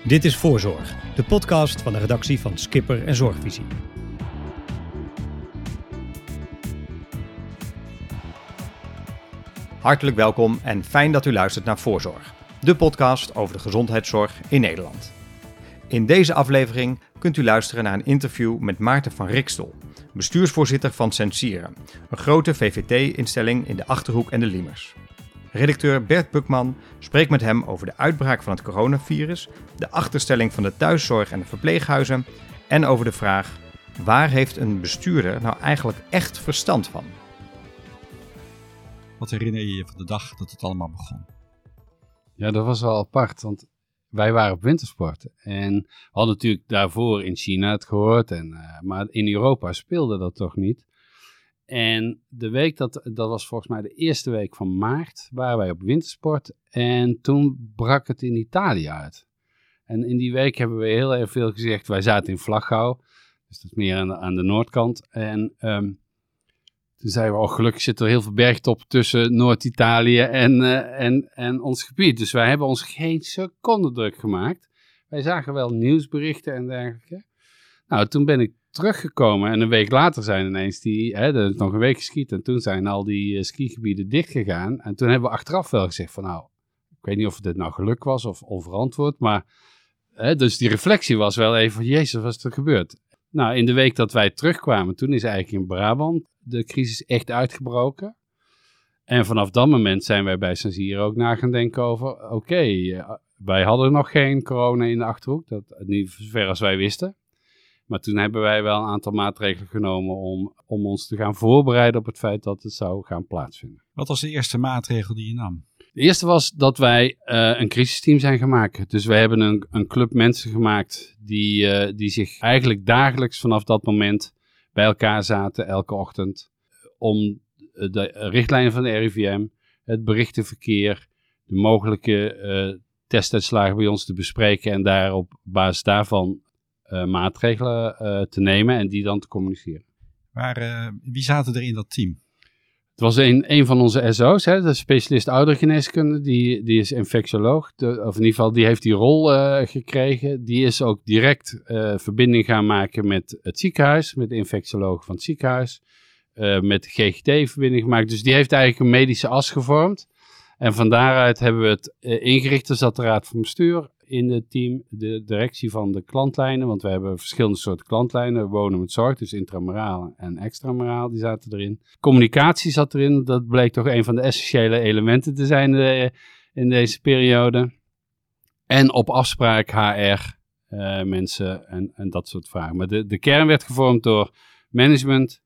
Dit is Voorzorg, de podcast van de redactie van Skipper en Zorgvisie. Hartelijk welkom en fijn dat u luistert naar Voorzorg, de podcast over de gezondheidszorg in Nederland. In deze aflevering kunt u luisteren naar een interview met Maarten van Rikstel, bestuursvoorzitter van Sensieren, een grote VVT-instelling in de Achterhoek en de Liemers. Redacteur Bert Bukman spreekt met hem over de uitbraak van het coronavirus, de achterstelling van de thuiszorg en de verpleeghuizen en over de vraag: waar heeft een bestuurder nou eigenlijk echt verstand van? Wat herinner je je van de dag dat het allemaal begon? Ja, dat was wel apart, want wij waren op wintersport. En we hadden natuurlijk daarvoor in China het gehoord, en, uh, maar in Europa speelde dat toch niet. En de week, dat, dat was volgens mij de eerste week van maart, waren wij op wintersport. En toen brak het in Italië uit. En in die week hebben we heel erg veel gezegd. Wij zaten in Vlaggouw, dus dat is meer aan de, aan de noordkant. En um, toen zeiden we, oh gelukkig zit er heel veel bergtop tussen Noord-Italië en, uh, en, en ons gebied. Dus wij hebben ons geen seconde druk gemaakt. Wij zagen wel nieuwsberichten en dergelijke. Nou, toen ben ik teruggekomen en een week later zijn ineens die, hè, er is nog een week geskiet en toen zijn al die uh, skigebieden dichtgegaan. En toen hebben we achteraf wel gezegd van nou, ik weet niet of dit nou geluk was of onverantwoord, maar hè, dus die reflectie was wel even van jezus, wat is er gebeurd? Nou, in de week dat wij terugkwamen, toen is eigenlijk in Brabant de crisis echt uitgebroken. En vanaf dat moment zijn wij bij Sansier ook na gaan denken over, oké, okay, wij hadden nog geen corona in de Achterhoek, dat, niet zover als wij wisten. Maar toen hebben wij wel een aantal maatregelen genomen om, om ons te gaan voorbereiden op het feit dat het zou gaan plaatsvinden. Wat was de eerste maatregel die je nam? De eerste was dat wij uh, een crisisteam zijn gemaakt. Dus wij hebben een, een club mensen gemaakt die, uh, die zich eigenlijk dagelijks vanaf dat moment bij elkaar zaten, elke ochtend, om de richtlijnen van de RIVM, het berichtenverkeer, de mogelijke uh, testuitslagen bij ons te bespreken en daar op basis daarvan maatregelen uh, te nemen en die dan te communiceren. Waar, uh, wie zaten er in dat team? Het was een, een van onze SO's, hè, de specialist oudergeneeskunde, die, die is infectioloog, de, of in ieder geval die heeft die rol gekregen. Die is ook direct verbinding gaan maken met het ziekenhuis, met de infectioloog van het ziekenhuis, met de GGD verbinding gemaakt. Dus die heeft eigenlijk een medische as gevormd. En van daaruit hebben we het ingericht, dus dat de raad van bestuur in het team de directie van de klantlijnen, want we hebben verschillende soorten klantlijnen. Wonen met zorg, dus intramuraal en extramuraal, die zaten erin. Communicatie zat erin, dat bleek toch een van de essentiële elementen te zijn de, in deze periode. En op afspraak HR uh, mensen en, en dat soort vragen. Maar de, de kern werd gevormd door management,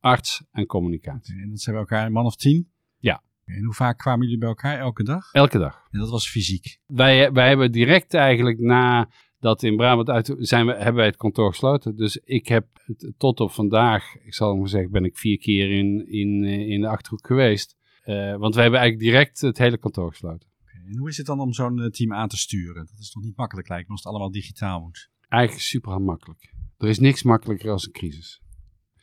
arts en communicatie. En dat zijn we elkaar een man of tien? En hoe vaak kwamen jullie bij elkaar? Elke dag? Elke dag. En dat was fysiek? Wij, wij hebben direct eigenlijk na dat in Brabant uit zijn we, hebben wij het kantoor gesloten. Dus ik heb tot op vandaag, ik zal maar zeggen, ben ik vier keer in, in, in de Achterhoek geweest. Uh, want wij hebben eigenlijk direct het hele kantoor gesloten. Okay. En hoe is het dan om zo'n team aan te sturen? Dat is toch niet makkelijk lijkt me als het allemaal digitaal moet? Eigenlijk super makkelijk. Er is niks makkelijker als een crisis.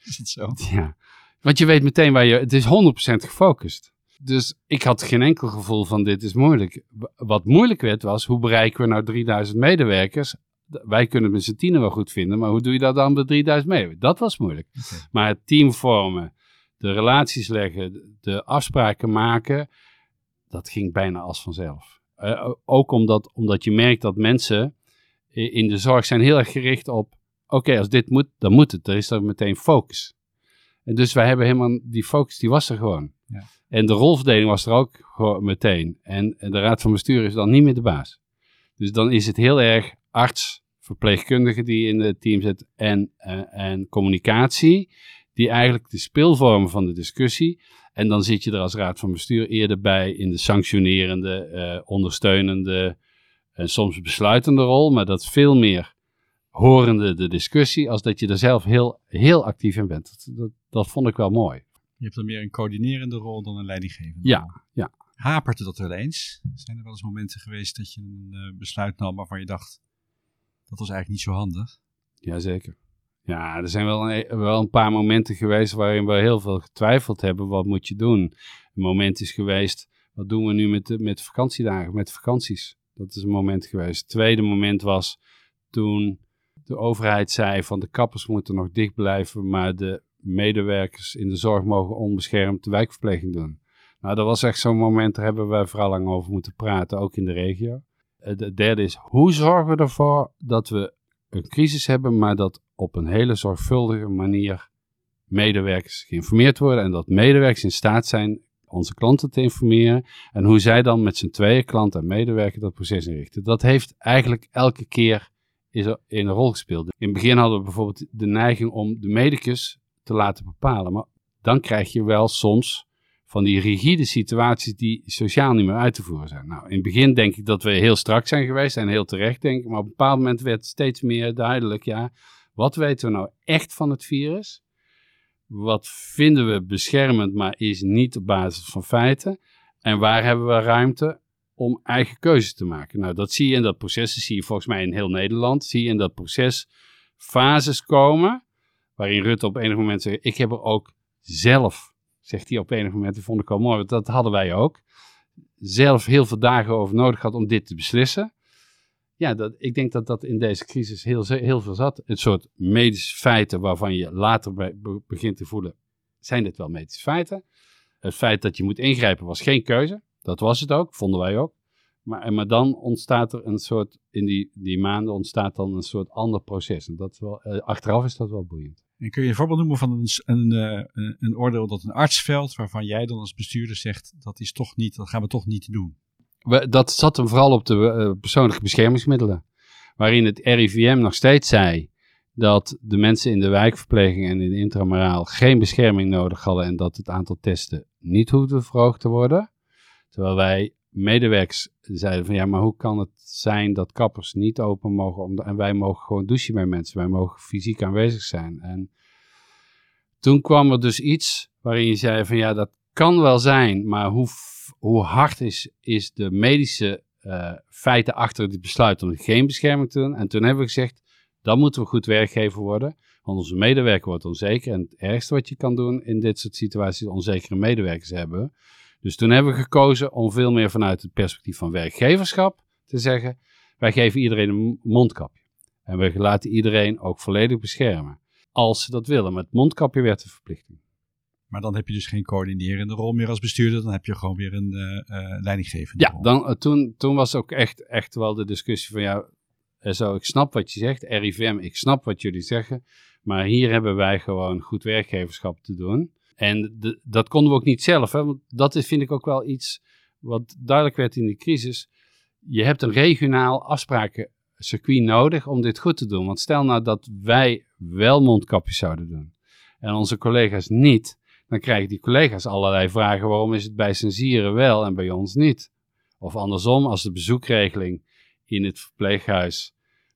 Is het zo? Ja. Want je weet meteen waar je... Het is 100% gefocust. Dus ik had geen enkel gevoel van dit is moeilijk. Wat moeilijk werd was, hoe bereiken we nou 3000 medewerkers? Wij kunnen het met z'n tienen wel goed vinden, maar hoe doe je dat dan met 3000 medewerkers? Dat was moeilijk. Okay. Maar het team vormen, de relaties leggen, de afspraken maken, dat ging bijna als vanzelf. Uh, ook omdat, omdat je merkt dat mensen in de zorg zijn heel erg gericht op, oké, okay, als dit moet, dan moet het. Er is er meteen focus. En dus wij hebben helemaal, die focus die was er gewoon. Ja. En de rolverdeling was er ook meteen. En de raad van bestuur is dan niet meer de baas. Dus dan is het heel erg arts, verpleegkundige die in het team zit en, uh, en communicatie, die eigenlijk de speelvormen van de discussie. En dan zit je er als raad van bestuur eerder bij in de sanctionerende, uh, ondersteunende en soms besluitende rol, maar dat veel meer horende de discussie, als dat je er zelf heel, heel actief in bent. Dat, dat vond ik wel mooi. Je hebt dan meer een coördinerende rol dan een leidinggevende ja, rol. Ja, Hapert dat wel eens? Zijn er wel eens momenten geweest dat je een uh, besluit nam waarvan je dacht, dat was eigenlijk niet zo handig? Jazeker. Ja, er zijn wel een, wel een paar momenten geweest waarin we heel veel getwijfeld hebben, wat moet je doen? Een moment is geweest, wat doen we nu met de, met vakantiedagen, met vakanties? Dat is een moment geweest. Het tweede moment was toen de overheid zei van de kappers moeten nog dicht blijven, maar de medewerkers in de zorg mogen onbeschermd de wijkverpleging doen. Nou, dat was echt zo'n moment, daar hebben wij vooral lang over moeten praten, ook in de regio. Het derde is, hoe zorgen we ervoor dat we een crisis hebben, maar dat op een hele zorgvuldige manier medewerkers geïnformeerd worden en dat medewerkers in staat zijn onze klanten te informeren en hoe zij dan met z'n tweeën, klant en medewerker, dat proces inrichten. Dat heeft eigenlijk elke keer is een rol gespeeld. In het begin hadden we bijvoorbeeld de neiging om de medicus te laten bepalen, maar dan krijg je wel soms van die rigide situaties die sociaal niet meer uit te voeren zijn. Nou, in het begin denk ik dat we heel strak zijn geweest en heel terecht denk ik, maar op een bepaald moment werd steeds meer duidelijk, ja, wat weten we nou echt van het virus? Wat vinden we beschermend, maar is niet op basis van feiten? En waar hebben we ruimte om eigen keuzes te maken? Nou, dat zie je in dat proces, dat zie je volgens mij in heel Nederland, zie je in dat proces fases komen, waarin Rutte op enig moment zegt, ik heb er ook zelf, zegt hij op enig moment, dat vond ik al mooi, dat hadden wij ook, zelf heel veel dagen over nodig gehad om dit te beslissen ja, dat, ik denk dat dat in deze crisis heel, heel veel zat. Een soort medische feiten waarvan je later begint te voelen, zijn dit wel medische feiten? Het feit dat je moet ingrijpen was geen keuze. Dat was het ook, vonden wij ook. Maar, maar dan ontstaat er een soort, in die, die maanden ontstaat dan een soort ander proces. En dat wel, eh, achteraf is dat wel boeiend. En kun je een voorbeeld noemen van een, eh, een, een oordeel dat een arts velt, waarvan jij dan als bestuurder zegt, dat is toch niet, dat gaan we toch niet doen? dat zat hem vooral op de uh, persoonlijke beschermingsmiddelen. Waarin het RIVM nog steeds zei dat de mensen in de wijkverpleging en in de intramuraal geen bescherming nodig hadden en dat het aantal testen niet hoefde verhoogd te worden. Terwijl wij medewerkers zeiden van ja, maar hoe kan het zijn dat kappers niet open mogen om, en wij mogen gewoon douchen bij mensen, wij mogen fysiek aanwezig zijn. En toen kwam er dus iets waarin je zei van ja, dat kan wel zijn, maar hoe hoe hard is, is de medische uh, feiten achter het besluit om geen bescherming te doen. En toen hebben we gezegd, dan moeten we goed werkgever worden. Want onze medewerker wordt onzeker. En het ergste wat je kan doen in dit soort situaties, onzekere medewerkers hebben. Dus toen hebben we gekozen om veel meer vanuit het perspectief van werkgeverschap te zeggen, wij geven iedereen een mondkapje. En we laten iedereen ook volledig beschermen. Als ze dat willen. Met mondkapje werd de verplichting. Maar dan heb je dus geen coördinerende rol meer als bestuurder. Dan heb je gewoon weer een uh, leidinggevende ja, rol. Dan, uh, toen, toen was ook echt, echt wel de discussie van ja, zo, ik snap wat je zegt. RIVM, ik snap wat jullie zeggen. Maar hier hebben wij gewoon goed werkgeverschap te doen. En dat konden we ook niet zelf. Hè? Want dat is, vind ik ook wel iets wat duidelijk werd in de crisis. Je hebt een regionaal afsprakencircuit nodig om dit goed te doen. Want stel nou dat wij wel mondkapjes zouden doen en onze collega's niet dan krijgen die collega's allerlei vragen waarom is het bij censieren wel en bij ons niet. Of andersom, als de bezoekregeling in het verpleeghuis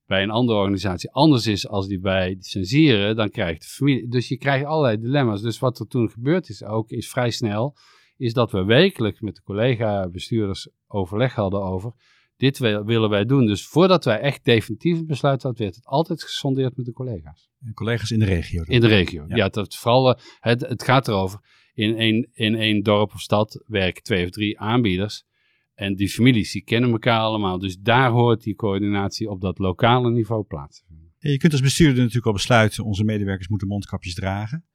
bij een andere organisatie anders is als die bij censieren, dan krijgt de familie. Dus je krijgt allerlei dilemma's. Dus wat er toen gebeurd is ook, is vrij snel, is dat we wekelijks met de collega-bestuurders overleg hadden over dit willen wij doen. Dus voordat wij echt definitief een besluit hadden, werd het altijd gesondeerd met de collega's. En collega's in de regio? In de regio, ja. ja dat, vooral, eh, het, het gaat erover, in één, in één dorp of stad werken twee of drie aanbieders. En die families, die kennen elkaar allemaal. Dus daar hoort die coördinatie op dat lokale niveau plaats. je kunt als bestuurder natuurlijk al besluiten, onze medewerkers moeten mondkapjes dragen.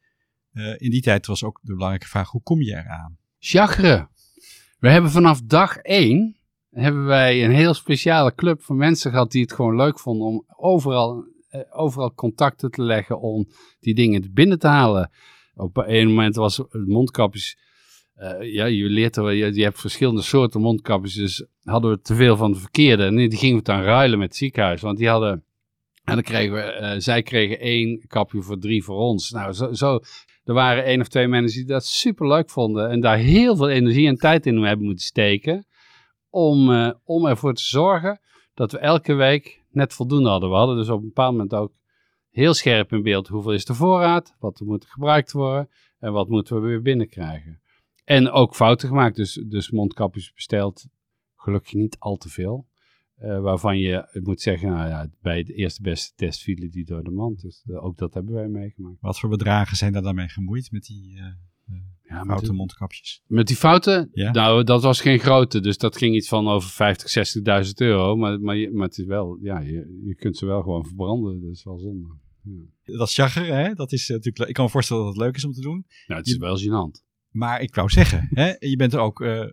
Uh, in die tijd was ook de belangrijke vraag, hoe kom je eraan? Chagre. We hebben vanaf dag één hebben wij een heel speciale club van mensen gehad die het gewoon leuk vonden om overal, eh, overal contacten te leggen om die dingen binnen te halen. Op een moment was het mondkapjes. Uh, ja, je leert er, je, hebt verschillende soorten mondkapjes, dus hadden we te veel van de verkeerde. En die gingen we dan ruilen met het ziekenhuis, want die hadden, en dan kregen we, uh, zij kregen één kapje voor drie voor ons. Nou, zo, zo, er waren één of twee mensen die dat super leuk vonden en daar heel veel energie en tijd in hebben moeten steken om, uh, om ervoor te zorgen dat we elke week net voldoende hadden. We hadden dus op een bepaald moment ook heel scherp in beeld hoeveel is de voorraad, wat moet gebruikt worden en wat moeten we weer binnenkrijgen. En ook fouten gemaakt, dus, dus mondkapjes besteld, gelukkig niet al te veel. Uh, waarvan je moet zeggen, nou ja, bij de eerste beste test vielen die door de mand. Dus uh, ook dat hebben wij meegemaakt. Wat voor bedragen zijn daar dan mee gemoeid met die... Uh, Ja, Foute mondkapjes. met die fouten? Ja. Nou, dat was geen grote. Dus dat ging iets van over 50, 60.000 euro. Maar, maar, je- maar het is wel, ja, je, je kunt ze wel gewoon verbranden. Dat is wel zonde. Ja. Dat is jagger, hè? Dat is eh, natuurlijk, ik kan me voorstellen dat het leuk is om te doen. Nou, het is Je- wel gênant. Maar ik wou zeggen, hè, je bent er ook eh,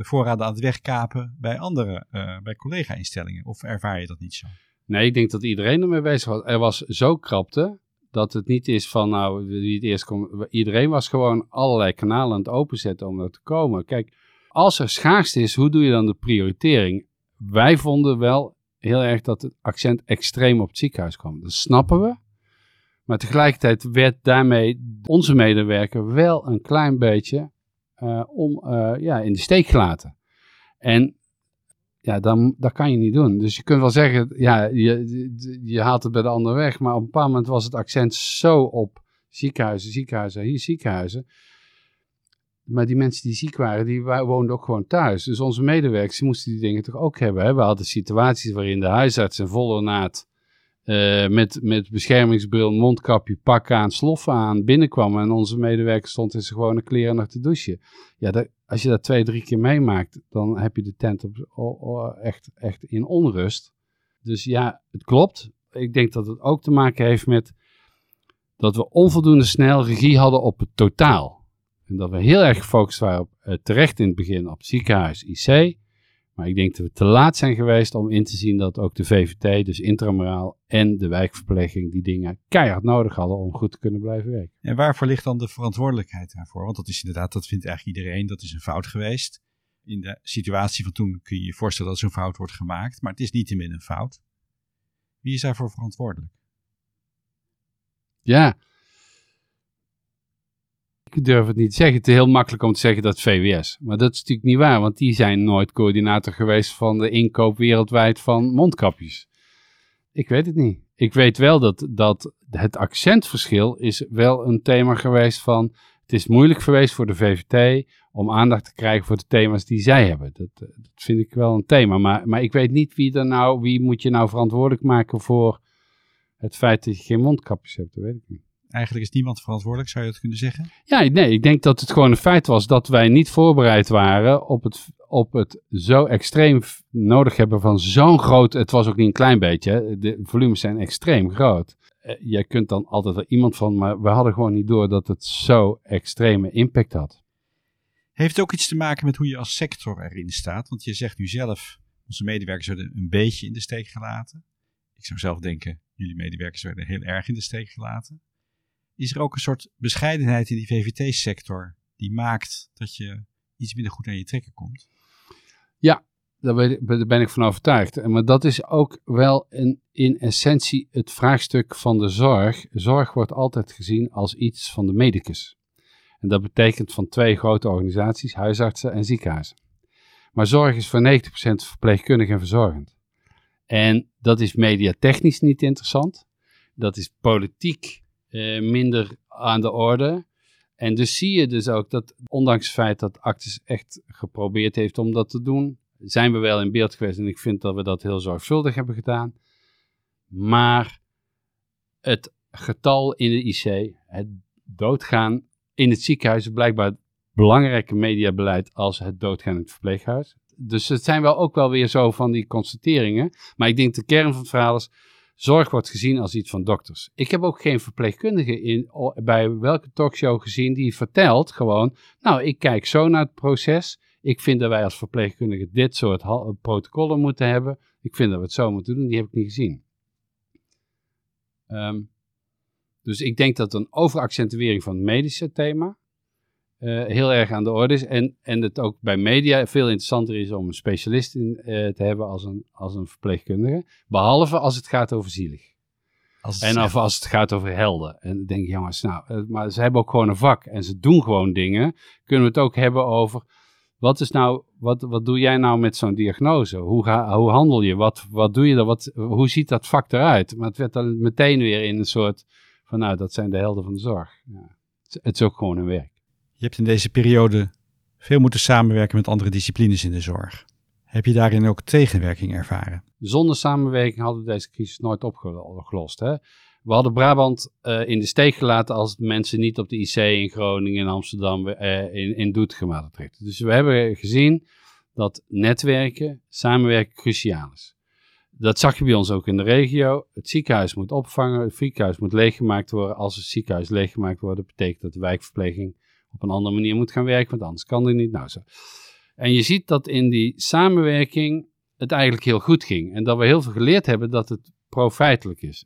voorraden aan het wegkapen bij andere, eh, bij collega-instellingen. Of ervaar je dat niet zo? Nee, ik denk dat iedereen ermee bezig was. Er was zo krapte dat het niet is van, nou, wie het eerst komt. Iedereen was gewoon allerlei kanalen aan het openzetten om er te komen. Kijk, als er schaarste is, hoe doe je dan de prioritering? Wij vonden wel heel erg dat het accent extreem op het ziekenhuis kwam. Dat snappen we. Maar tegelijkertijd werd daarmee onze medewerker wel een klein beetje eh, om, eh, ja, in de steek gelaten. En ja, dan, dat kan je niet doen. Dus je kunt wel zeggen, ja, je, je, haalt het bij de ander weg. Maar op een bepaald moment was het accent zo op ziekenhuizen, ziekenhuizen, hier ziekenhuizen. Maar die mensen die ziek waren, die woonden ook gewoon thuis. Dus onze medewerkers die moesten die dingen toch ook hebben. Hè? We hadden situaties waarin de huisarts in volle naad eh, met, met beschermingsbril, mondkapje, pak aan, sloffen aan binnenkwam. En onze medewerker stond in zijn gewone kleren nog te douchen. Ja, dat, als je dat twee, drie keer meemaakt, dan heb je de tent op, echt, echt in onrust. Dus ja, het klopt. Ik denk dat het ook te maken heeft met dat we onvoldoende snel regie hadden op het totaal. En dat we heel erg gefocust waren op, eh, terecht in het begin op ziekenhuis, IC. Maar ik denk dat we te laat zijn geweest om in te zien dat ook de VVT, dus intramuraal en de wijkverpleging, die dingen keihard nodig hadden om goed te kunnen blijven werken. En waarvoor ligt dan de verantwoordelijkheid daarvoor? Want dat is inderdaad, dat vindt eigenlijk iedereen, dat is een fout geweest. In de situatie van toen kun je je voorstellen dat zo'n fout wordt gemaakt, maar het is niettemin een fout. Wie is daarvoor verantwoordelijk? Ja. Ik durf het niet te zeggen. Het is heel makkelijk om te zeggen dat VWS. Maar dat is natuurlijk niet waar, want die zijn nooit coördinator geweest van de inkoop wereldwijd van mondkapjes. Ik weet het niet. Ik weet wel dat, dat het accentverschil is wel een thema geweest van... Het is moeilijk geweest voor de VVT om aandacht te krijgen voor de thema's die zij hebben. Dat, eh, dat vind ik wel een thema. Maar, maar ik weet niet wie, er nou, wie moet je nou verantwoordelijk maken voor het feit dat je geen mondkapjes hebt. Dat weet ik niet. Eigenlijk is niemand verantwoordelijk, zou je dat kunnen zeggen? Ja, nee, ik denk dat het gewoon een feit was dat wij niet voorbereid waren op het, op het zo extreem nodig hebben van zo'n groot. Het was ook niet een klein beetje, de volumes zijn extreem groot. Eh, jij kunt dan altijd wel iemand van, maar we hadden gewoon niet door dat het zo extreme impact had. Heeft het ook iets te maken met hoe je als sector erin staat? Want je zegt nu zelf, onze medewerkers werden een beetje in de steek gelaten. Ik zou zelf denken, jullie medewerkers werden heel erg in de steek gelaten. Is er ook een soort bescheidenheid in die VVT-sector die maakt dat je iets minder goed aan je trekken komt? Ik- daar ben ik van overtuigd. Maar dat is ook wel in essentie het vraagstuk van de zorg. Zorg wordt altijd gezien als iets van de medicus. En dat betekent van twee grote organisaties, huisartsen en ziekenhuizen. Maar zorg is voor 90% verpleegkundig en verzorgend. En dat is mediatechnisch niet interessant. Dat is politiek eh, minder aan de orde. En dus zie je dus ook dat, ondanks het feit dat Actis echt geprobeerd heeft om dat te doen, zijn we wel in beeld geweest. En ik vind dat we dat heel zorgvuldig hebben gedaan. Maar het getal in de IC, het doodgaan in het ziekenhuis, is blijkbaar belangrijke mediabeleid als het doodgaan in het verpleeghuis. Dus het zijn wel ook wel weer zo van die constateringen. Maar ik denk de kern van het verhaal is, zorg wordt gezien als iets van dokters. Ik heb ook geen verpleegkundige in, bij welke talkshow gezien die vertelt gewoon, nou ik kijk zo naar het proces. Ik vind dat wij als verpleegkundigen dit soort protocollen moeten hebben. Ik vind dat we het zo moeten doen. Die heb ik niet gezien. Ehm, dus ik denk dat een overaccentuering van het medische thema eh, heel erg aan de orde is. En, en het ook bij media veel interessanter is om een specialist in, eh, te hebben als een, als een verpleegkundige. Behalve als het gaat over zielig. Als En of als het gaat over helden. En dan denk ik, jongens, nou, eh, maar ze hebben ook gewoon een vak en ze doen gewoon dingen. Kunnen we het ook hebben over, wat is nou, wat, wat doe jij nou met zo'n diagnose? Hoe, ga, hoe handel je? Wat, wat doe je dan? Wat, hoe ziet dat vak eruit? Maar het werd dan meteen weer in een soort van, nou, dat zijn de helden van de zorg. Ja. Het, het is ook gewoon hun werk. Je hebt in deze periode veel moeten samenwerken met andere disciplines in de zorg. Heb je daarin ook tegenwerking ervaren? Zonder samenwerking hadden we deze crisis nooit opgelost. Hè? We hadden Brabant eh, in de steek gelaten als mensen niet op de IC in Groningen, in Amsterdam, uh, in, in getrekt. Dus we hebben gezien dat netwerken, samenwerken cruciaal is. Dat zag je bij ons ook in de regio. Het ziekenhuis moet opvangen, het ziekenhuis moet leeggemaakt worden. Als het ziekenhuis leeggemaakt wordt, betekent dat de wijkverpleging op een andere manier moet gaan werken, want anders kan die niet. Nou, zo. En je ziet dat in die samenwerking het eigenlijk heel goed ging. En dat we heel veel geleerd hebben dat het profijtelijk is.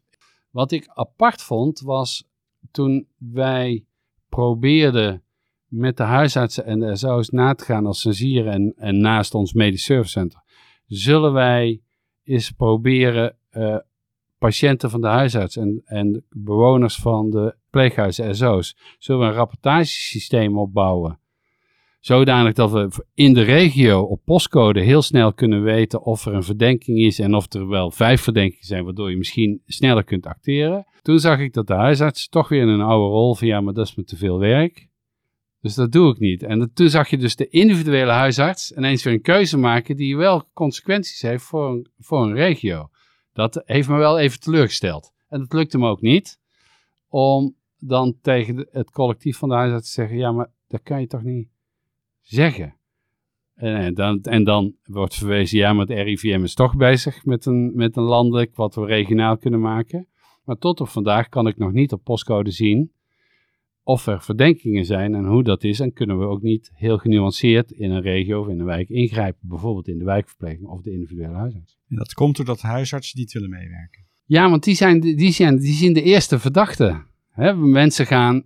Wat ik apart vond was toen wij probeerden met de huisartsen en de SO's na te gaan als sensieren en, en naast ons medisch servicecenter. Zullen wij eens proberen uh, patiënten van de huisarts en, en bewoners van de pleeghuizen SO's, zullen we een rapportagesysteem opbouwen Zodanig dat we in de regio op postcode heel snel kunnen weten of er een verdenking is en of er wel vijf verdenkingen zijn, waardoor je misschien sneller kunt acteren. Toen zag ik dat de huisarts toch weer in een oude rol van ja, maar dat is me te veel werk. Dus dat doe ik niet. En toen zag je dus de individuele huisarts ineens weer een keuze maken die wel consequenties heeft voor een, voor een regio. Dat heeft me wel even teleurgesteld. En dat lukte me ook niet om dan tegen het collectief van de huisarts te zeggen, ja, maar dat kan je toch niet zeggen. En dan, en dan wordt verwezen, ja, maar het RIVM is toch bezig met een, met een landelijk wat we regionaal kunnen maken. Maar tot op vandaag kan ik nog niet op postcode zien of er verdenkingen zijn en hoe dat is. En kunnen we ook niet heel genuanceerd in een regio of in een wijk ingrijpen. Bijvoorbeeld in de wijkverpleging of de individuele huisarts. En dat komt doordat huisartsen niet willen meewerken. Ja, want die, zijn, die, zijn, die zien de eerste verdachte. Hè, mensen gaan uh,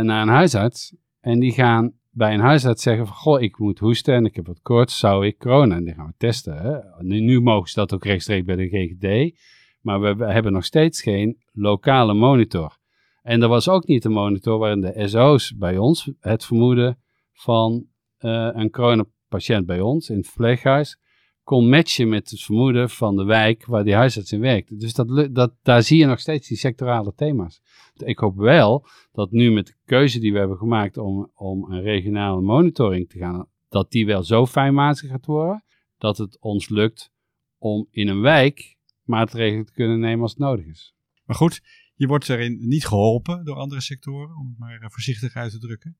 naar een huisarts en die gaan bij een huisarts zeggen van, goh, ik moet hoesten en ik heb wat koorts, zou ik corona? En die gaan we testen. Hè? Nu, nu, mogen ze dat ook rechtstreeks bij de GGD, maar we, we, hebben nog steeds geen lokale monitor. En er was ook niet een monitor waarin de SO's bij ons het vermoeden van uh, een coronapatiënt bij ons in het verpleeghuis kon matchen met het vermoeden van de wijk waar die huisarts in werkte. Dus dat, dat, daar zie je nog steeds die sectorale thema's. Ik hoop wel dat nu met de keuze die we hebben gemaakt om, om een regionale monitoring te gaan, dat die wel zo fijnmazig gaat worden, dat het ons lukt om in een wijk maatregelen te kunnen nemen als het nodig is. Maar goed, je wordt erin niet geholpen door andere sectoren, om het maar eh, voorzichtig uit te drukken.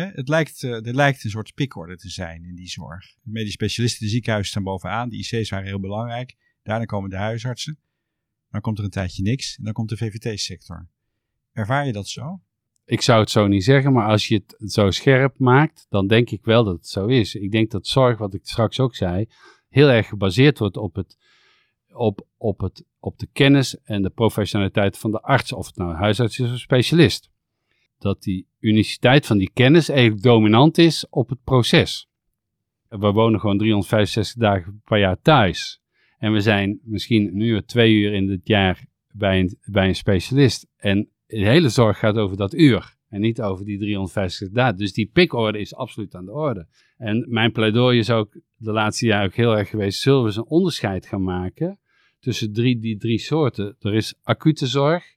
Het lijkt, eh, er lijkt een soort pikorde te zijn in die zorg. De medisch specialisten, de ziekenhuizen staan bovenaan. De IC's waren heel belangrijk. Daarna komen de huisartsen. Dan komt er een tijdje niks. En dan komt de VVT-sector. Ervaar je dat zo? Ik zou het zo niet zeggen, maar als je het zo scherp maakt, dan denk ik wel dat het zo is. Ik denk dat zorg, wat ik straks ook zei, heel erg gebaseerd wordt op, het, op, op, het, op de kennis en de professionaliteit van de arts, of het nou een huisarts is of specialist dat die uniciteit van die kennis eigenlijk dominant is op het proces. We wonen gewoon 365 dagen per jaar thuis. En we zijn misschien een uur, twee uur in het jaar bij een, bij een specialist. En de hele zorg gaat over dat uur. En niet over die 350 dagen. Dus die pikorde is absoluut aan de orde. En mijn pleidooi is ook de laatste jaren ook heel erg geweest. Zullen we eens een onderscheid gaan maken tussen die drie soorten? Er is acute zorg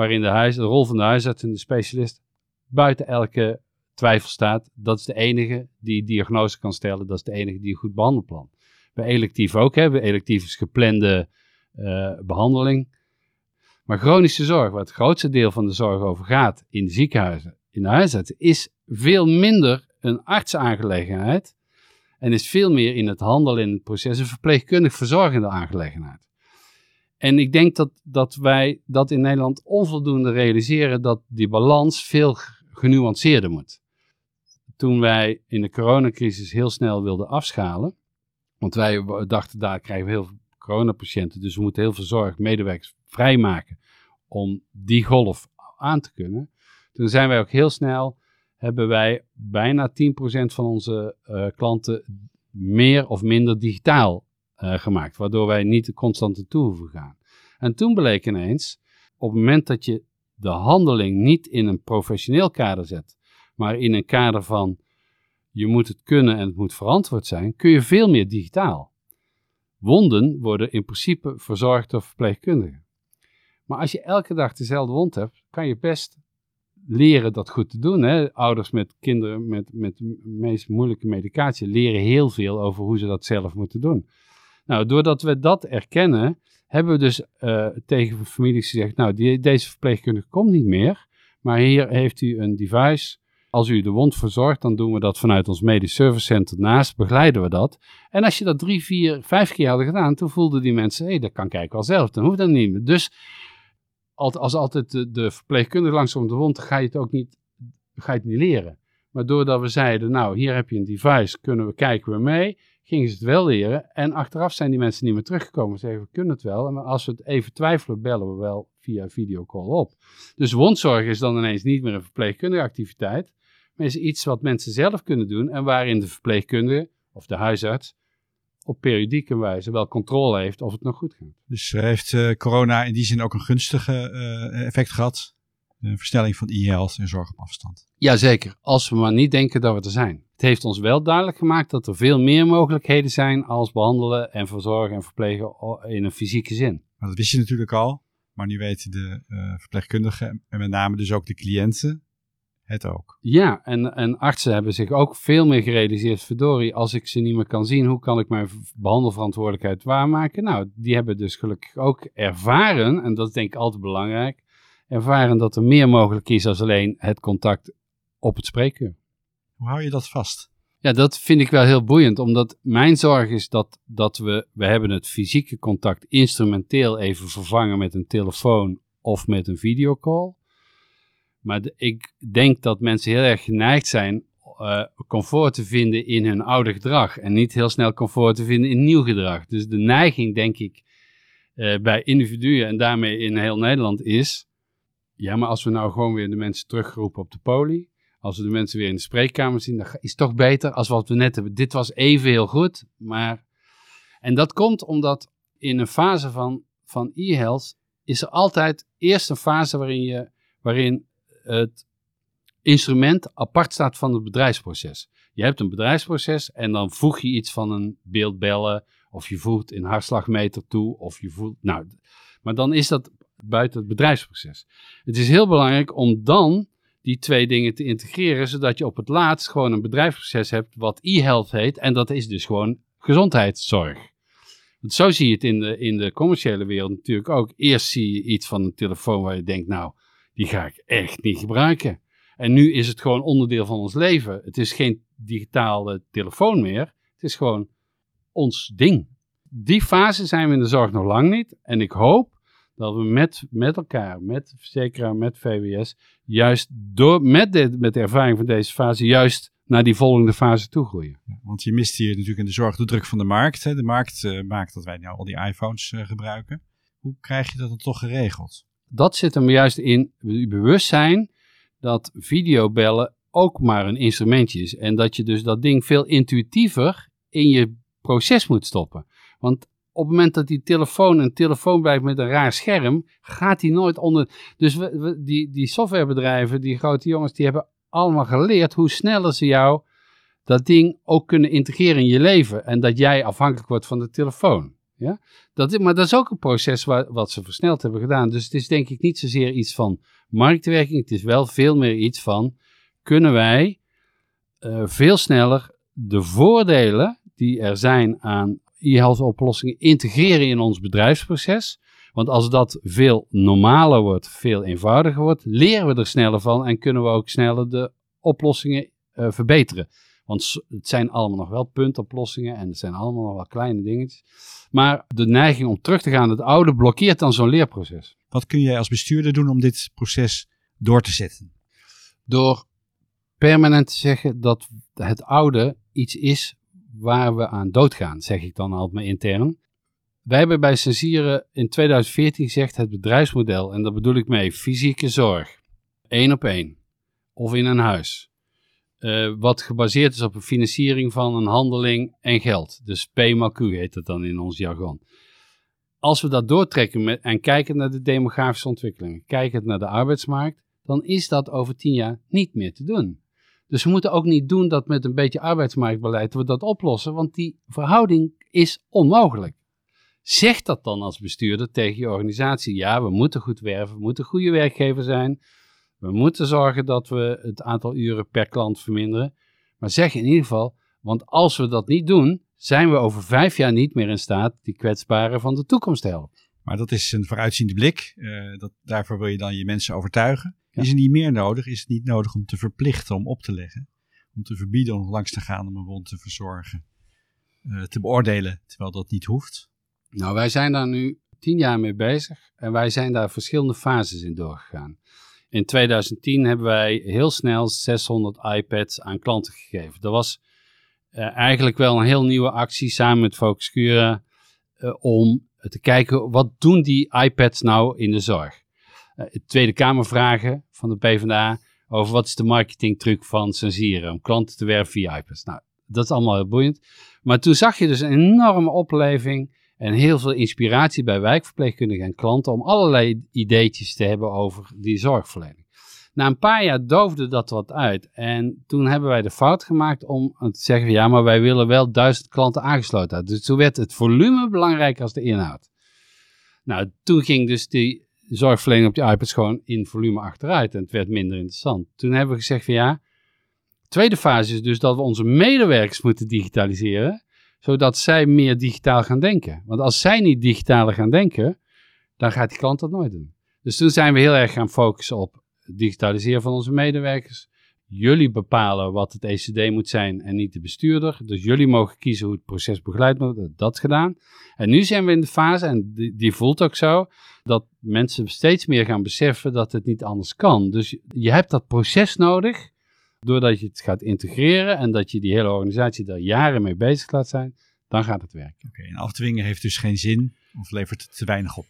waarin de, de rol van de huisarts en de specialist buiten elke twijfel staat. Dat is de enige die diagnose kan stellen, dat is de enige die een goed behandelplan. Bij electief ook hebben. Electief is geplande uh, behandeling. Maar chronische zorg, waar het grootste deel van de zorg over gaat in ziekenhuizen, in de huisartsen, is veel minder een artsaangelegenheid en is veel meer in het handelen in het proces een verpleegkundig verzorgende aangelegenheid. En ik denk dat, dat wij dat in Nederland onvoldoende realiseren dat die balans veel genuanceerder moet. Toen wij in de coronacrisis heel snel wilden afschalen, want wij dachten daar krijgen we heel veel coronapatiënten, dus we moeten heel veel zorg, medewerkers vrijmaken om die golf aan te kunnen. Toen zijn wij ook heel snel, hebben wij bijna 10% van onze uh, klanten meer of minder digitaal gemaakt, waardoor wij niet constant naartoe hoeven gaan. En toen bleek ineens, op het moment dat je de handeling niet in een professioneel kader zet, maar in een kader van je moet het kunnen en het moet verantwoord zijn, kun je veel meer digitaal. Wonden worden in principe verzorgd door verpleegkundigen. Maar als je elke dag dezelfde wond hebt, kan je best leren dat goed te doen. Hè? Ouders met kinderen met, met de meest moeilijke medicatie leren heel veel over hoe ze dat zelf moeten doen. Nou, doordat we dat erkennen hebben we dus uh, tegen families gezegd, nou, die, deze verpleegkundige komt niet meer, maar hier heeft u een device. Als u de wond verzorgt, dan doen we dat vanuit ons medisch service naast, begeleiden we dat. En als je dat drie, vier, vijf keer hadden gedaan, toen voelden die mensen, hé, hey, dat kan eigenlijk wel zelf, dan hoeft dat niet meer. Dus als altijd de, verpleegkundige langzaam de wond, ga je het ook niet, ga je het niet leren. Maar doordat we zeiden, nou, hier heb je een device, kunnen we kijken we mee, gingen ze het wel leren. En achteraf zijn die mensen niet meer teruggekomen. Ze zeggen, we kunnen het wel. Maar als we het even twijfelen, bellen we wel via videocall op. Dus wondzorg is dan ineens niet meer een verpleegkundige activiteit. Maar is iets wat mensen zelf kunnen doen. En waarin de verpleegkundige of de huisarts op periodieke wijze wel controle heeft of het nog goed gaat. Dus heeft uh, corona in die zin ook een gunstige uh, effect gehad? Een versnelling van e-health en zorg op afstand. Jazeker, als we maar niet denken dat we er zijn. Het heeft ons wel duidelijk gemaakt dat er veel meer mogelijkheden zijn als behandelen en verzorgen en verplegen in een fysieke zin. Maar dat wist je natuurlijk al, maar nu weten de uh, verpleegkundigen en met name dus ook de cliënten het ook. Ja, en, en artsen hebben zich ook veel meer gerealiseerd. Verdorie, als ik ze niet meer kan zien, hoe kan ik mijn behandelverantwoordelijkheid waarmaken? Nou, die hebben dus gelukkig ook ervaren, en dat is denk ik altijd belangrijk, ervaren dat er meer mogelijk is dan alleen het contact op het spreekuur. Hoe hou je dat vast? Ja, dat vind ik wel heel boeiend, omdat mijn zorg is dat, dat we, we hebben het fysieke contact instrumenteel even vervangen met een telefoon of met een videocall. Maar ik denk dat mensen heel erg geneigd zijn uh, comfort te vinden in hun oude gedrag en niet heel snel comfort te vinden in nieuw gedrag. Dus de neiging, denk ik, uh, bij individuen en daarmee in heel Nederland is, ja, maar als we nou gewoon weer de mensen terugroepen op de poli, als we de mensen weer in de spreekkamer zien, dan is toch beter als wat we net hebben. Dit was even heel goed, maar... En dat komt omdat in een fase van, van e-health is er altijd eerst een fase waarin, je, waarin het instrument apart staat van het bedrijfsproces. Je hebt een bedrijfsproces en dan voeg je iets van een beeldbellen of je voegt een hartslagmeter toe of je voelt, nou, maar dan is dat buiten het bedrijfsproces. Het is heel belangrijk om dan die twee dingen te integreren, zodat je op het laatst gewoon een bedrijfsproces hebt wat e-health heet en dat is dus gewoon gezondheidszorg. Want zo zie je het in de, in de commerciële wereld natuurlijk ook. Eerst zie je iets van een telefoon waar je denkt, nou, die ga ik echt niet gebruiken. En nu is het gewoon onderdeel van ons leven. Het is geen digitale telefoon meer. Het is gewoon ons ding. Die fase zijn we in de zorg nog lang niet. En ik hoop dat we met, met elkaar, met verzekeraar, met VWS, juist door, met, de, met de ervaring van deze fase, juist naar die volgende fase toe groeien. Ja, want je mist hier natuurlijk in de zorg de druk van de markt. Hè. De markt uh, maakt dat wij nu al die iPhones uh, gebruiken. Hoe krijg je dat dan toch geregeld? Dat zit hem juist in bewustzijn dat videobellen ook maar een instrumentje is. En dat je dus dat ding veel intuïtiever in je proces moet stoppen. Want op het moment dat die telefoon een telefoon blijft met een raar scherm, gaat die nooit onder. Dus we, die, die softwarebedrijven, die grote jongens, die hebben allemaal geleerd hoe sneller ze jou dat ding ook kunnen integreren in je leven. En dat jij afhankelijk wordt van de telefoon. Ja? Dat, maar dat is ook een proces waar, wat ze versneld hebben gedaan. Dus het is denk ik niet zozeer iets van marktwerking. Het is wel veel meer iets van, kunnen wij uh, veel sneller de voordelen die er zijn aan e-health oplossingen integreren in ons bedrijfsproces. Want als dat veel normaler wordt, veel eenvoudiger wordt, leren we er sneller van en kunnen we ook sneller de oplossingen uh, verbeteren. Want het zijn allemaal nog wel puntoplossingen en het zijn allemaal nog wel kleine dingetjes. Maar de neiging om terug te gaan naar het oude blokkeert dan zo'n leerproces. Wat kun jij als bestuurder doen om dit proces door te zetten? Door permanent te zeggen dat het oude iets is waar we aan doodgaan, zeg ik dan altijd maar intern. Wij hebben bij Sensieren in 2014 gezegd het bedrijfsmodel, en daar bedoel ik mee fysieke zorg, één op één, of in een huis. Uh, wat gebaseerd is op een financiering van een handeling en geld. Dus P heet het dan in ons jargon. Als we dat doortrekken met, en kijken naar de demografische ontwikkelingen, kijken naar de arbeidsmarkt, dan is dat over tien jaar niet meer te doen. Dus we moeten ook niet doen dat met een beetje arbeidsmarktbeleid we dat oplossen, want die verhouding is onmogelijk. Zeg dat dan als bestuurder tegen je organisatie. Ja, we moeten goed werven, we moeten goede werkgever zijn. We moeten zorgen dat we het aantal uren per klant verminderen. Maar zeg in ieder geval, want als we dat niet doen, zijn we over vijf jaar niet meer in staat die kwetsbaren van de toekomst te helpen. Maar dat is een vooruitziende blik. Uh, dat, daarvoor wil je dan je mensen overtuigen. Is het niet meer nodig? Is het niet nodig om te verplichten, om op te leggen? Om te verbieden om langs te gaan om een wond te verzorgen? Uh, te beoordelen, terwijl dat niet hoeft? Nou, wij zijn daar nu tien jaar mee bezig en wij zijn daar verschillende fases in doorgegaan. In 2010 hebben wij heel snel 600 iPads aan klanten gegeven. Dat was uh, eigenlijk wel een heel nieuwe actie samen met Focus Cura uh, om te kijken wat doen die iPads nou in de zorg. Uh, Tweede Kamer vragen van de PvdA over wat is de marketingtruc van Sensieren om klanten te werven via iPads. Nou, dat is allemaal heel boeiend. Maar toen zag je dus een enorme opleving en heel veel inspiratie bij wijkverpleegkundigen en klanten om allerlei ideetjes te hebben over die zorgverlening. Na een paar jaar doofde dat wat uit en toen hebben wij de fout gemaakt om te zeggen, ja, maar wij willen wel duizend klanten aangesloten. Dus toen werd het volume belangrijker als de inhoud. Nou, toen ging dus die zorgverlening op die iPads gewoon in volume achteruit en het werd minder interessant. Toen hebben we gezegd van ja, tweede fase is dus dat we onze medewerkers moeten digitaliseren zodat zij meer digitaal gaan denken. Want als zij niet digitaler gaan denken, dan gaat die klant dat nooit doen. Dus toen zijn we heel erg gaan focussen op het digitaliseren van onze medewerkers. Jullie bepalen wat het ECD moet zijn en niet de bestuurder. Dus jullie mogen kiezen hoe het proces begeleid wordt. Dat gedaan. En nu zijn we in de fase, en die, voelt ook zo, dat mensen steeds meer gaan beseffen dat het niet anders kan. Dus je hebt dat proces nodig doordat je het gaat integreren en dat je die hele organisatie daar jaren mee bezig laat zijn, dan gaat het werken. Oké, en afdwingen heeft dus geen zin of levert het te weinig op?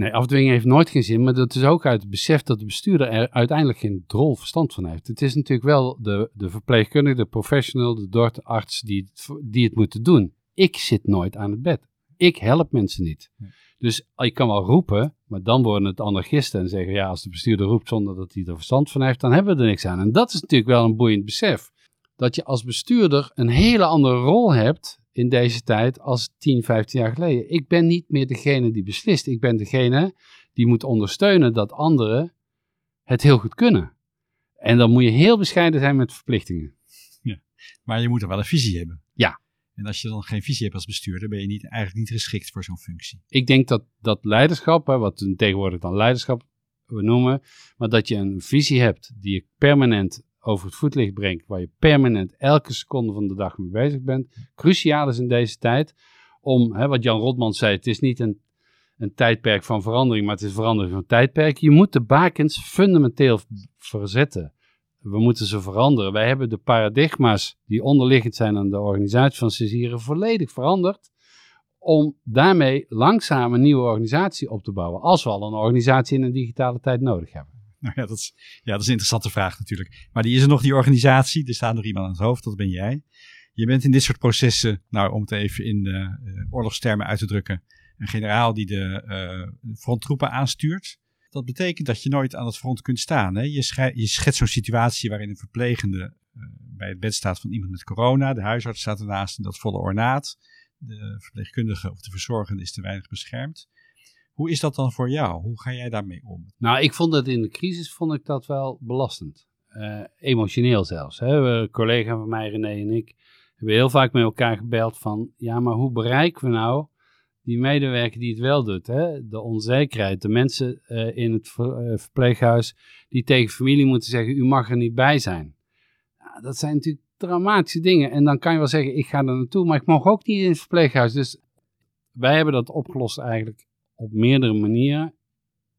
Nee, afdwingen heeft nooit geen zin, maar dat is ook uit het besef dat de bestuurder er uiteindelijk geen drol verstand van heeft. Het is natuurlijk wel de, de verpleegkundige, de professional, de dortarts die het, die het moeten doen. Ik zit nooit aan het bed. Ik help mensen niet. Dus je kan wel roepen, maar dan worden het anarchisten en zeggen, ja, als de bestuurder roept zonder dat hij er verstand van heeft, dan hebben we er niks aan. En dat is natuurlijk wel een boeiend besef. Dat je als bestuurder een hele andere rol hebt in deze tijd als 10, 15 jaar geleden. Ik ben niet meer degene die beslist. Ik ben degene die moet ondersteunen dat anderen het heel goed kunnen. En dan moet je heel bescheiden zijn met verplichtingen. Ja, maar je moet er wel een visie hebben. Ja. En als je dan geen visie hebt als bestuurder, ben je niet, eigenlijk niet geschikt voor zo'n functie. Ik denk dat, dat leiderschap, hè, wat we tegenwoordig dan leiderschap we noemen, maar dat je een visie hebt die je permanent over het voetlicht brengt, waar je permanent elke seconde van de dag mee bezig bent, cruciaal is in deze tijd om, hè, wat Jan Rotman zei, het is niet een, een tijdperk van verandering, maar het is verandering van tijdperk. Je moet de bakens fundamenteel verzetten. We moeten ze veranderen. Wij hebben de paradigma's die onderliggend zijn aan de organisatie van Cesieren volledig veranderd. Om daarmee langzaam een nieuwe organisatie op te bouwen. Als we al een organisatie in een digitale tijd nodig hebben. Nou ja, dat is, ja, dat is een interessante vraag natuurlijk. Maar die is er nog, die organisatie. Er staat nog iemand aan het hoofd, dat ben jij. Je bent in dit soort processen, nou om het even in de uh, oorlogstermen uit te drukken, een generaal die de uh, fronttroepen aanstuurt. Dat betekent dat je nooit aan het front kunt staan. Hè? Je, je schetst zo'n situatie waarin een verplegende bij het bed staat van iemand met corona. De huisarts staat ernaast in dat volle ornaat. De verpleegkundige of de verzorgende is te weinig beschermd. Hoe is dat dan voor jou? Hoe ga jij daarmee om? Nou, ik vond dat in de crisis vond ik dat wel belastend. Uh, emotioneel zelfs. Hè? Een collega van mij, René en ik, hebben heel vaak met elkaar gebeld van... Ja, maar hoe bereiken we nou die medewerker die het wel doet? Hè? De onzekerheid. De mensen uh, in het uh, verpleeghuis die tegen familie moeten zeggen... U mag er niet bij zijn. Ja, dat zijn natuurlijk dramatische dingen. En dan kan je wel zeggen, ik ga er naartoe, maar ik mag ook niet in het verpleeghuis. Dus wij hebben dat opgelost eigenlijk op meerdere manieren.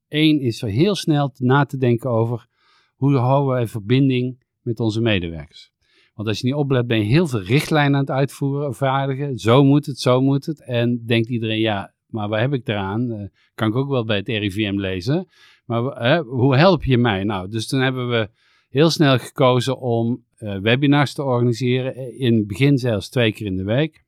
Eén is heel snel na te denken over hoe houden wij verbinding met onze medewerkers. Want als je niet oplet, ben je heel veel richtlijnen aan het uitvoeren, vaardigen. Zo moet het, zo moet het. En denkt iedereen, ja, maar waar heb ik eraan? Uh, kan ik ook wel bij het RIVM lezen. Maar hoe help je mij? Nou, dus toen hebben we heel snel gekozen om uh, webinars te organiseren. In het begin zelfs twee keer in de week.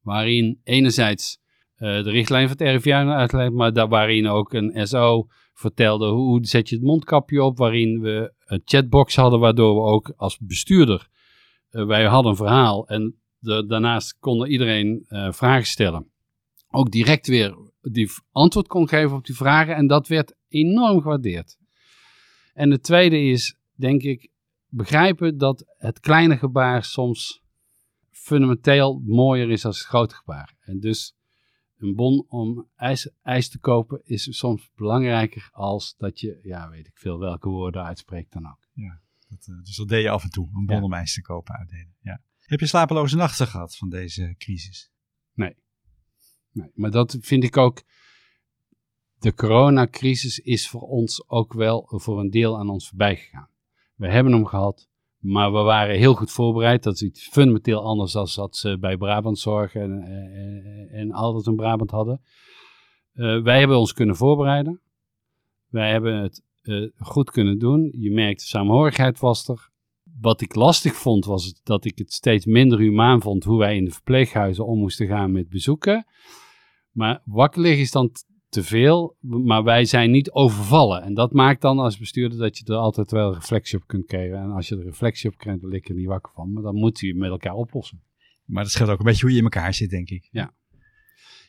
Waarin enerzijds de richtlijn van het RIVM uitgelegd, maar daar waarin ook een SO vertelde hoe zet je het mondkapje op. Waarin we een chatbox hadden, waardoor we ook als bestuurder, uh, wij hadden een verhaal en de, daarnaast kon iedereen uh, vragen stellen. Ook direct weer die antwoord kon geven op die vragen en dat werd enorm gewaardeerd. En de tweede is, denk ik, begrijpen dat het kleine gebaar soms fundamenteel mooier is dan het grote gebaar. En dus een bon om ijs, ijs te kopen is soms belangrijker als dat je, ja, weet ik veel welke woorden uitspreekt dan ook. Dat, eh, dus dat deed je af en toe, een bon Ja. om ijs te kopen uitdelen. Ja. Heb je slapeloze nachten gehad van deze crisis? Nee. nee. Maar dat vind ik ook. De coronacrisis is voor ons ook wel voor een deel aan ons voorbij gegaan. We hebben hem gehad, maar we waren heel goed voorbereid. Dat is iets fundamenteel anders dan dat ze bij Brabant zorgen en, en, en altijd in Brabant hadden. Eh, wij hebben ons kunnen voorbereiden. Wij hebben het eh, goed kunnen doen. Je merkt, de samenhorigheid was er. Wat ik lastig vond, was dat ik het steeds minder humaan vond hoe wij in de verpleeghuizen om moesten gaan met bezoeken. Maar wakker liggen is dan te veel, maar wij zijn niet overvallen. En dat maakt dan als bestuurder dat je er altijd wel reflectie op kunt krijgen. En als je er reflectie op krijgt, dan lig er niet wakker van. Maar dan moet je het met elkaar oplossen. Maar dat scheelt ook een beetje hoe je in elkaar zit, denk ik.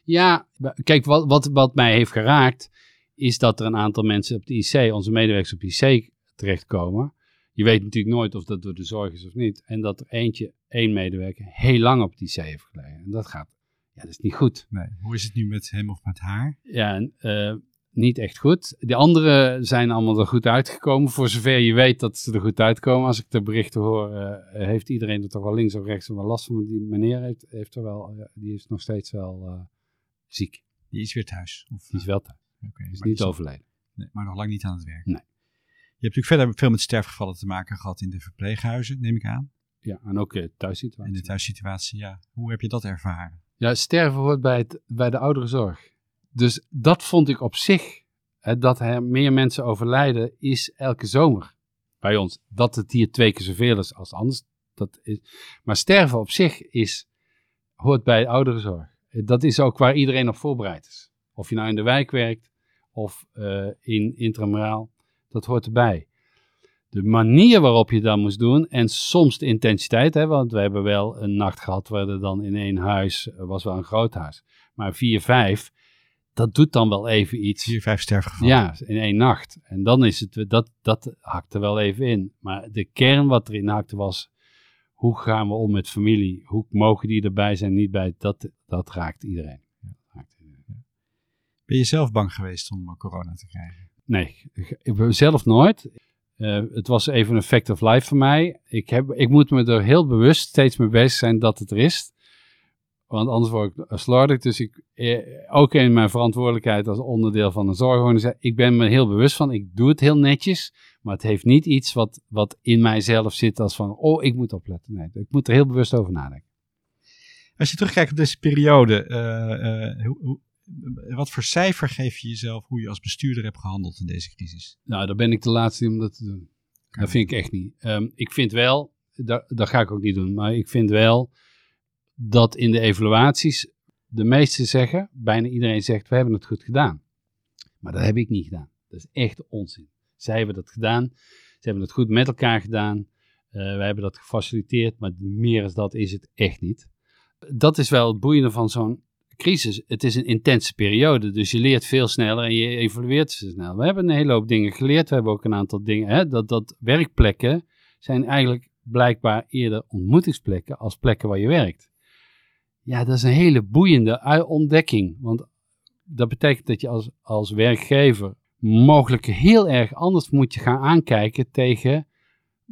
Ja, kijk, wat, wat, wat mij heeft geraakt, is dat er een aantal mensen op de IC, onze medewerkers op de IC, terechtkomen. Je weet natuurlijk nooit of dat door de zorg is of niet. En dat er eentje, één medewerker, heel lang op de IC heeft gelegen. En dat gaat, ja, dat is niet goed. Nee. Hoe is het nu met hem of met haar? Ja, eh, niet echt goed. De anderen zijn allemaal er goed uitgekomen. Voor zover je weet dat ze er goed uitkomen. Als ik de berichten hoor, eh, heeft iedereen er toch wel links of rechts wel last van. Die meneer heeft, heeft er wel, eh, die is nog steeds wel ziek. Die is weer thuis. Of, Die is wel thuis. Oké, Die is niet overleden. Nee, maar nog lang niet aan het werk. Nee. Je hebt natuurlijk verder veel met sterfgevallen te maken gehad in de verpleeghuizen, neem ik aan. Ja, en ook In thuissituatie. de thuissituatie, ja. Hoe heb je dat ervaren? Ja, sterven hoort bij, het, bij de ouderenzorg. Dus dat vond ik op zich, hè, dat er meer mensen overlijden, is elke zomer bij ons. Dat het hier twee keer zoveel is als anders. Dat is, maar sterven op zich is, hoort bij de ouderenzorg. Dat is ook waar iedereen op voorbereid is. Of je nou in de wijk werkt of uh, in intramuraal, dat hoort erbij. De manier waarop je dat moest doen en soms de intensiteit, hè, want we hebben wel een nacht gehad waar er dan in één huis, was wel een groot huis, maar vier, vijf, dat doet dan wel even iets. Vier, vijf sterfgevallen. Ja, in één nacht. En dan is het, dat, dat hakte wel even in. Maar de kern wat erin hakte was, hoe gaan we om met familie? Hoe mogen die erbij zijn, niet bij? Dat, dat raakt iedereen. Ben je zelf bang geweest om corona te krijgen? Nee, zelf nooit. Uh, het was even een fact of life voor mij. Ik, heb, ik moet me er heel bewust steeds mee bezig zijn dat het er is. Want anders word ik slordig. Dus ik, eh, ook in mijn verantwoordelijkheid als onderdeel van een zorgorganisatie, ik ben me heel bewust van, ik doe het heel netjes. Maar het heeft niet iets wat, wat in mijzelf zit als van, oh, ik moet opletten. Nee, ik moet er heel bewust over nadenken. Als je terugkijkt op deze periode, hoe, hoe, wat voor cijfer geef je jezelf hoe je als bestuurder hebt gehandeld in deze crisis? Nou, daar ben ik de laatste om dat te doen. Dat vind ik echt niet. Um, ik vind wel, dat, dat ga ik ook niet doen, maar ik vind wel dat in de evaluaties de meesten zeggen, bijna iedereen zegt, we hebben het goed gedaan. Maar dat heb ik niet gedaan. Dat is echt onzin. Zij hebben dat gedaan. Ze hebben het goed met elkaar gedaan. Uh, wij hebben dat gefaciliteerd, maar meer dan dat is het echt niet. Dat is wel het boeiende van zo'n crisis. Het is een intense periode, dus je leert veel sneller en je evalueert ze snel. We hebben een hele hoop dingen geleerd. We hebben ook een aantal dingen. Hè, dat, dat werkplekken zijn eigenlijk blijkbaar eerder ontmoetingsplekken als plekken waar je werkt. Ja, dat is een hele boeiende ontdekking. Want dat betekent dat je als, als werkgever mogelijk heel erg anders moet je gaan aankijken tegen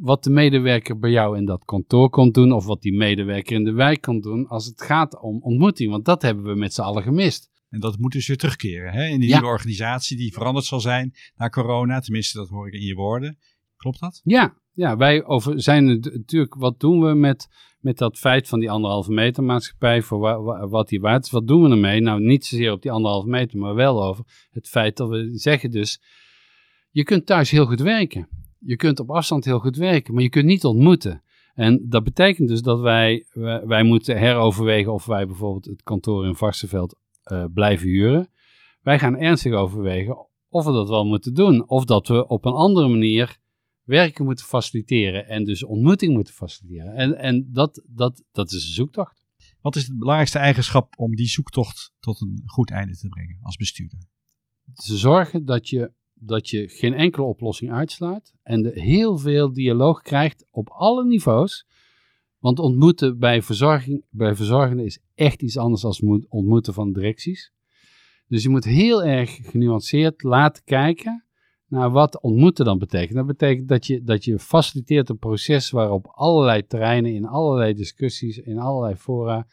wat de medewerker bij jou in dat kantoor kon doen, of wat die medewerker in de wijk kan doen, als het gaat om ontmoeting. Want dat hebben we met z'n allen gemist. En dat moet dus weer terugkeren hè? in die ja. nieuwe organisatie die veranderd zal zijn na corona. Tenminste, dat hoor ik in je woorden. Klopt dat? Ja, ja wij over zijn natuurlijk, wat doen we met, met dat feit van die anderhalve meter maatschappij, voor wa, wa, wat die waard is? Wat doen we ermee? Nou, niet zozeer op die anderhalve meter, maar wel over het feit dat we zeggen dus, je kunt thuis heel goed werken. Je kunt op afstand heel goed werken, maar je kunt niet ontmoeten. En dat betekent dus dat wij, wij, wij moeten heroverwegen of wij bijvoorbeeld het kantoor in Varsenveld uh, blijven huren. Wij gaan ernstig overwegen of we dat wel moeten doen. Of dat we op een andere manier werken moeten faciliteren en dus ontmoeting moeten faciliteren. En, en dat, dat, dat is een zoektocht. Wat is het belangrijkste eigenschap om die zoektocht tot een goed einde te brengen als bestuurder? Te zorgen dat je dat je geen enkele oplossing uitsluit en de heel veel dialoog krijgt op alle niveaus Want ontmoeten bij, verzorging, bij verzorgenden is echt iets anders dan ontmoeten van directies. Dus je moet heel erg genuanceerd laten kijken naar wat ontmoeten dan betekent. Dat betekent dat je, dat je faciliteert een proces waarop allerlei terreinen, in allerlei discussies, in allerlei fora,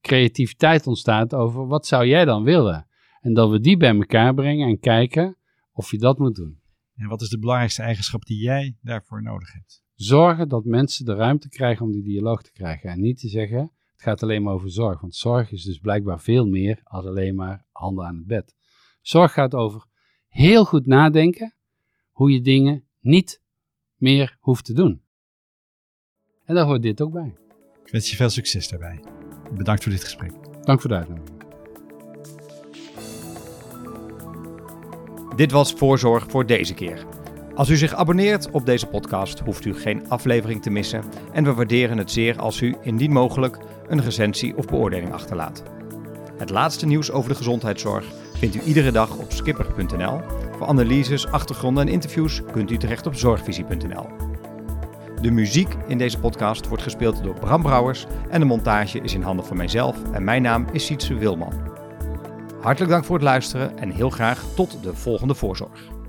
creativiteit ontstaat over wat zou jij dan willen. En dat we die bij elkaar brengen en kijken of je dat moet doen. En wat is de belangrijkste eigenschap die jij daarvoor nodig hebt? Zorgen dat mensen de ruimte krijgen om die dialoog te krijgen. En niet te zeggen, het gaat alleen maar over zorg. Want zorg is dus blijkbaar veel meer dan alleen maar handen aan het bed. Zorg gaat over heel goed nadenken hoe je dingen niet meer hoeft te doen. En daar hoort dit ook bij. Ik wens je veel succes daarbij. Bedankt voor dit gesprek. Dank voor de uitnodiging. Dit was Voorzorg voor deze keer. Als u zich abonneert op deze podcast, hoeft u geen aflevering te missen. En we waarderen het zeer als u, indien mogelijk, een recensie of beoordeling achterlaat. Het laatste nieuws over de gezondheidszorg vindt u iedere dag op skipper.nl. Voor analyses, achtergronden en interviews kunt u terecht op zorgvisie.nl. De muziek in deze podcast wordt gespeeld door Bram Brouwers en de montage is in handen van mijzelf en mijn naam is Sietse Wilman. Hartelijk dank voor het luisteren en heel graag tot de volgende voorzorg.